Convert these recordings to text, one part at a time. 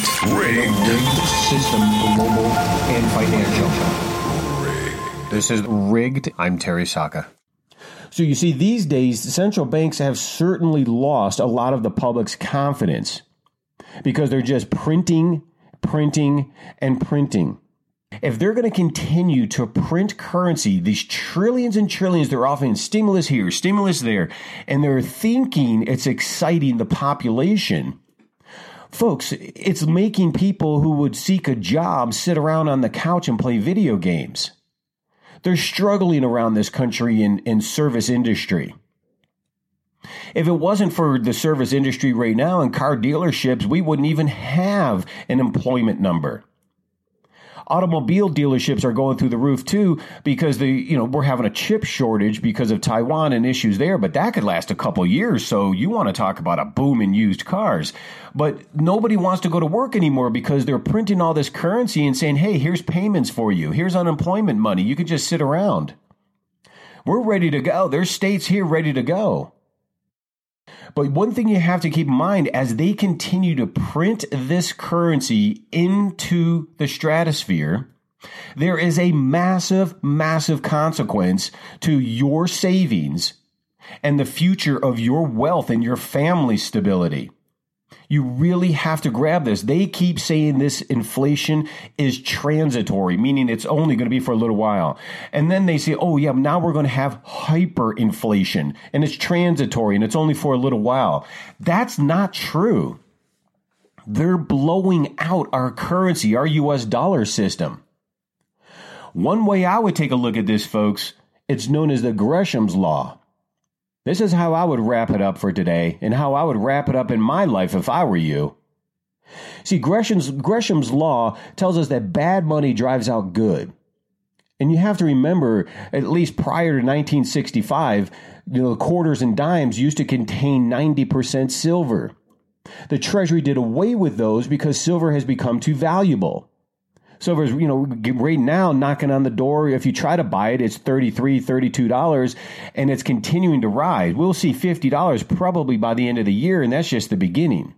Rigged. rigged system, global and financial. This is rigged. I'm Terry Sacka. So you see, these days, central banks have certainly lost a lot of the public's confidence because they're just printing, printing, and printing. If they're going to continue to print currency, these trillions and trillions, they're offering stimulus here, stimulus there, and they're thinking it's exciting the population. Folks, it's making people who would seek a job sit around on the couch and play video games. They're struggling around this country in, in service industry. If it wasn't for the service industry right now and car dealerships, we wouldn't even have an employment number automobile dealerships are going through the roof too because the you know we're having a chip shortage because of Taiwan and issues there but that could last a couple years. So you want to talk about a boom in used cars. But nobody wants to go to work anymore because they're printing all this currency and saying hey here's payments for you. Here's unemployment money. You could just sit around. We're ready to go. There's states here ready to go but one thing you have to keep in mind as they continue to print this currency into the stratosphere, there is a massive, massive consequence to your savings and the future of your wealth and your family stability. You really have to grab this. They keep saying this inflation is transitory, meaning it's only going to be for a little while. And then they say, oh, yeah, now we're going to have hyperinflation and it's transitory and it's only for a little while. That's not true. They're blowing out our currency, our US dollar system. One way I would take a look at this, folks, it's known as the Gresham's Law. This is how I would wrap it up for today, and how I would wrap it up in my life if I were you. See, Gresham's, Gresham's law tells us that bad money drives out good. And you have to remember, at least prior to 1965, you know, the quarters and dimes used to contain 90% silver. The Treasury did away with those because silver has become too valuable. Silver's, you know, right now knocking on the door. If you try to buy it, it's $33, $32, and it's continuing to rise. We'll see $50 probably by the end of the year, and that's just the beginning.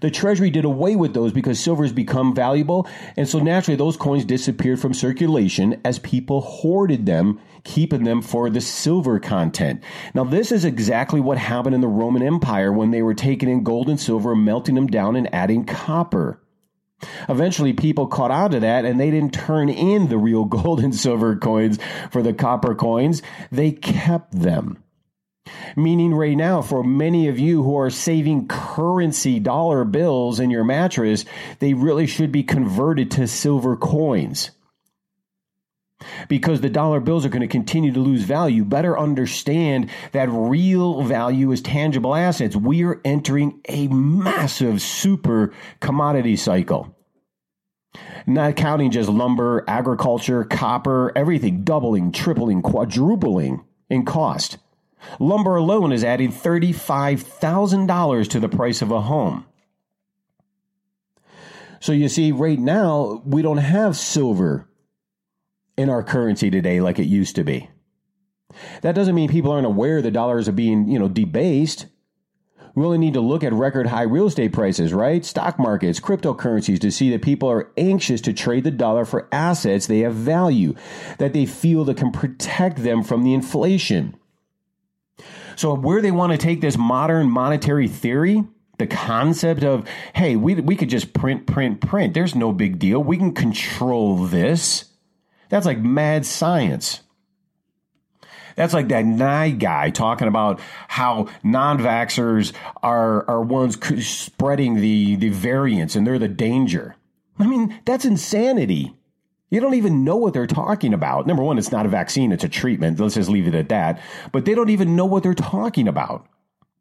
The Treasury did away with those because silver has become valuable, and so naturally those coins disappeared from circulation as people hoarded them, keeping them for the silver content. Now, this is exactly what happened in the Roman Empire when they were taking in gold and silver, melting them down, and adding copper. Eventually, people caught on to that and they didn't turn in the real gold and silver coins for the copper coins. They kept them. Meaning, right now, for many of you who are saving currency dollar bills in your mattress, they really should be converted to silver coins. Because the dollar bills are going to continue to lose value, better understand that real value is tangible assets. We are entering a massive super commodity cycle. Not counting just lumber, agriculture, copper, everything doubling, tripling, quadrupling in cost. Lumber alone is adding $35,000 to the price of a home. So you see, right now, we don't have silver in our currency today like it used to be. That doesn't mean people aren't aware the dollars are being, you know, debased. We only need to look at record high real estate prices, right? Stock markets, cryptocurrencies to see that people are anxious to trade the dollar for assets they have value, that they feel that can protect them from the inflation. So, where they want to take this modern monetary theory, the concept of, hey, we, we could just print, print, print. There's no big deal. We can control this. That's like mad science. That's like that Nye guy talking about how non-vaxxers are are ones spreading the the variants and they're the danger. I mean, that's insanity. You don't even know what they're talking about. Number one, it's not a vaccine, it's a treatment. Let's just leave it at that. But they don't even know what they're talking about.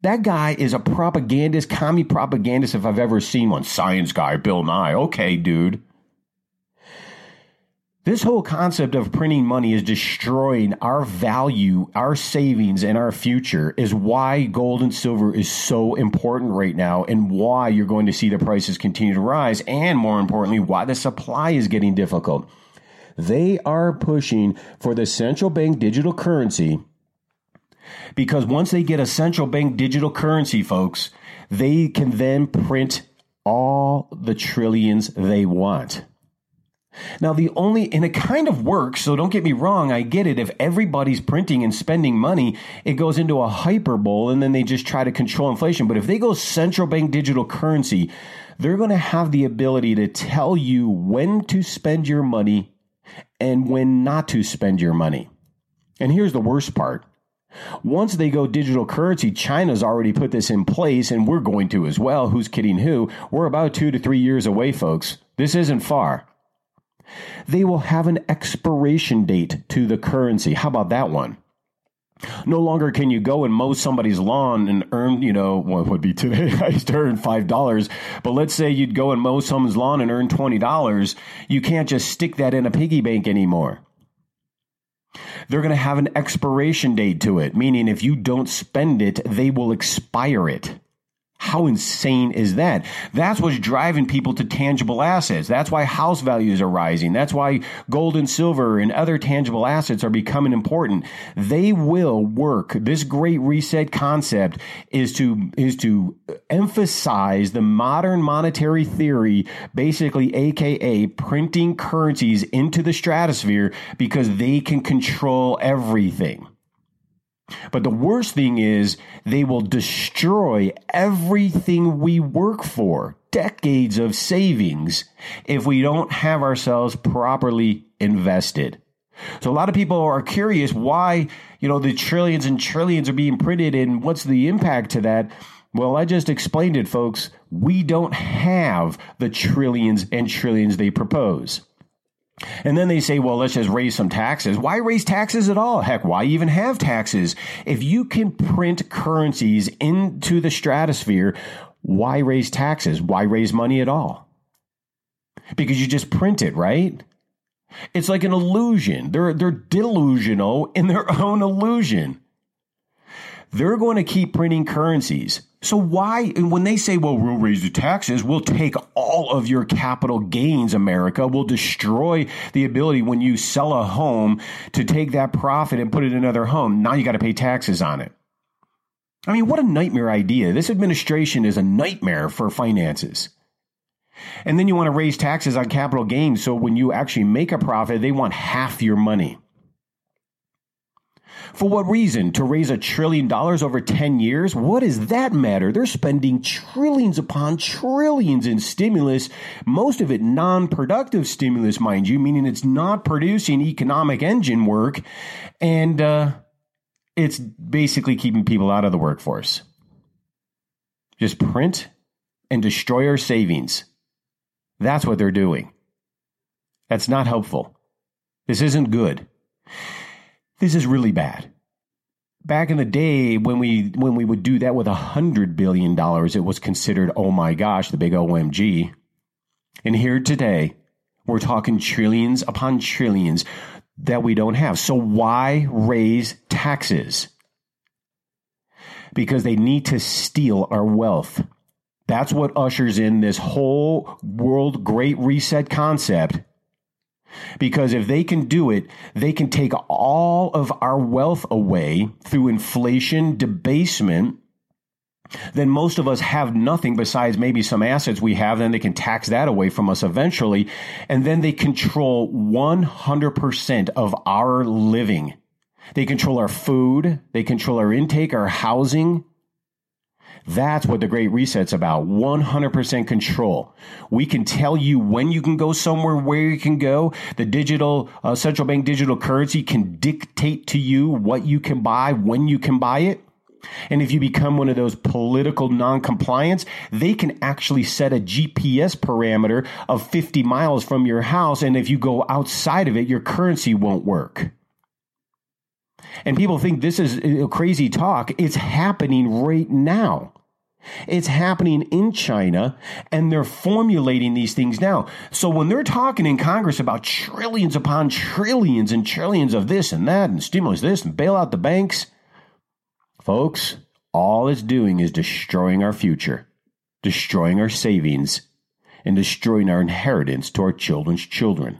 That guy is a propagandist, commie propagandist if I've ever seen one. Science guy, Bill Nye. Okay, dude. This whole concept of printing money is destroying our value, our savings, and our future is why gold and silver is so important right now and why you're going to see the prices continue to rise and more importantly, why the supply is getting difficult. They are pushing for the central bank digital currency because once they get a central bank digital currency, folks, they can then print all the trillions they want. Now, the only, and it kind of works, so don't get me wrong, I get it. If everybody's printing and spending money, it goes into a hyperbole and then they just try to control inflation. But if they go central bank digital currency, they're going to have the ability to tell you when to spend your money and when not to spend your money. And here's the worst part. Once they go digital currency, China's already put this in place, and we're going to as well. Who's kidding who? We're about two to three years away, folks. This isn't far. They will have an expiration date to the currency. How about that one? No longer can you go and mow somebody's lawn and earn, you know, what would be today? I used to earn $5. But let's say you'd go and mow someone's lawn and earn $20. You can't just stick that in a piggy bank anymore. They're going to have an expiration date to it, meaning if you don't spend it, they will expire it. How insane is that? That's what's driving people to tangible assets. That's why house values are rising. That's why gold and silver and other tangible assets are becoming important. They will work. This great reset concept is to is to emphasize the modern monetary theory, basically aka printing currencies into the stratosphere because they can control everything. But the worst thing is they will destroy everything we work for, decades of savings, if we don't have ourselves properly invested. So a lot of people are curious why, you know, the trillions and trillions are being printed and what's the impact to that? Well, I just explained it, folks. We don't have the trillions and trillions they propose. And then they say, well, let's just raise some taxes. Why raise taxes at all? Heck, why even have taxes? If you can print currencies into the stratosphere, why raise taxes? Why raise money at all? Because you just print it, right? It's like an illusion. They're, they're delusional in their own illusion. They're going to keep printing currencies. So why, when they say, well, we'll raise the taxes, we'll take all of your capital gains, America, we'll destroy the ability when you sell a home to take that profit and put it in another home. Now you got to pay taxes on it. I mean, what a nightmare idea. This administration is a nightmare for finances. And then you want to raise taxes on capital gains. So when you actually make a profit, they want half your money. For what reason? To raise a trillion dollars over 10 years? What does that matter? They're spending trillions upon trillions in stimulus, most of it non productive stimulus, mind you, meaning it's not producing economic engine work. And uh, it's basically keeping people out of the workforce. Just print and destroy our savings. That's what they're doing. That's not helpful. This isn't good. This is really bad. Back in the day when we when we would do that with a hundred billion dollars, it was considered, oh my gosh, the big OMG. And here today, we're talking trillions upon trillions that we don't have. So why raise taxes? Because they need to steal our wealth. That's what ushers in this whole world great reset concept because if they can do it, they can take all of our wealth away through inflation, debasement. Then most of us have nothing besides maybe some assets we have. Then they can tax that away from us eventually. And then they control 100% of our living. They control our food. They control our intake, our housing. That's what the Great Reset's about 100% control. We can tell you when you can go somewhere, where you can go. The digital, uh, central bank digital currency can dictate to you what you can buy, when you can buy it. And if you become one of those political non-compliance, they can actually set a GPS parameter of 50 miles from your house. And if you go outside of it, your currency won't work. And people think this is uh, crazy talk. It's happening right now. It's happening in China and they're formulating these things now. So when they're talking in Congress about trillions upon trillions and trillions of this and that and stimulus this and bail out the banks, folks, all it's doing is destroying our future, destroying our savings, and destroying our inheritance to our children's children.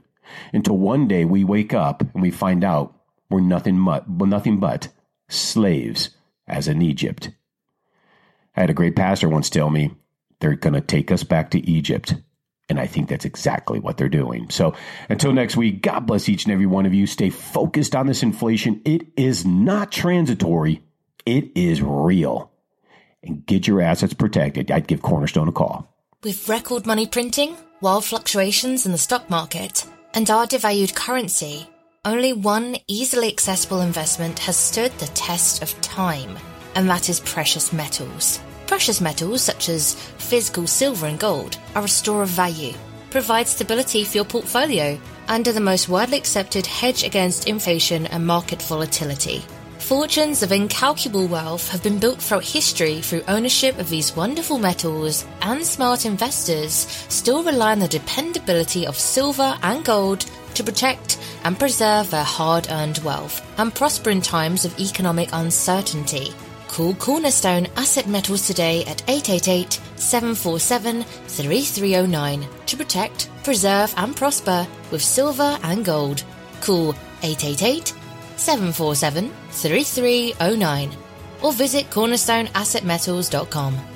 Until one day we wake up and we find out were nothing but, nothing but slaves as in Egypt. I had a great pastor once tell me they're going to take us back to Egypt. And I think that's exactly what they're doing. So until next week, God bless each and every one of you. Stay focused on this inflation. It is not transitory, it is real. And get your assets protected. I'd give Cornerstone a call. With record money printing, wild fluctuations in the stock market, and our devalued currency, only one easily accessible investment has stood the test of time, and that is precious metals. Precious metals such as physical silver and gold are a store of value, provide stability for your portfolio, and are the most widely accepted hedge against inflation and market volatility. Fortunes of incalculable wealth have been built throughout history through ownership of these wonderful metals, and smart investors still rely on the dependability of silver and gold to protect and preserve their hard earned wealth and prosper in times of economic uncertainty. Call Cornerstone Asset Metals today at 888 747 3309 to protect, preserve, and prosper with silver and gold. Call 888 747 3309 or visit cornerstoneassetmetals.com.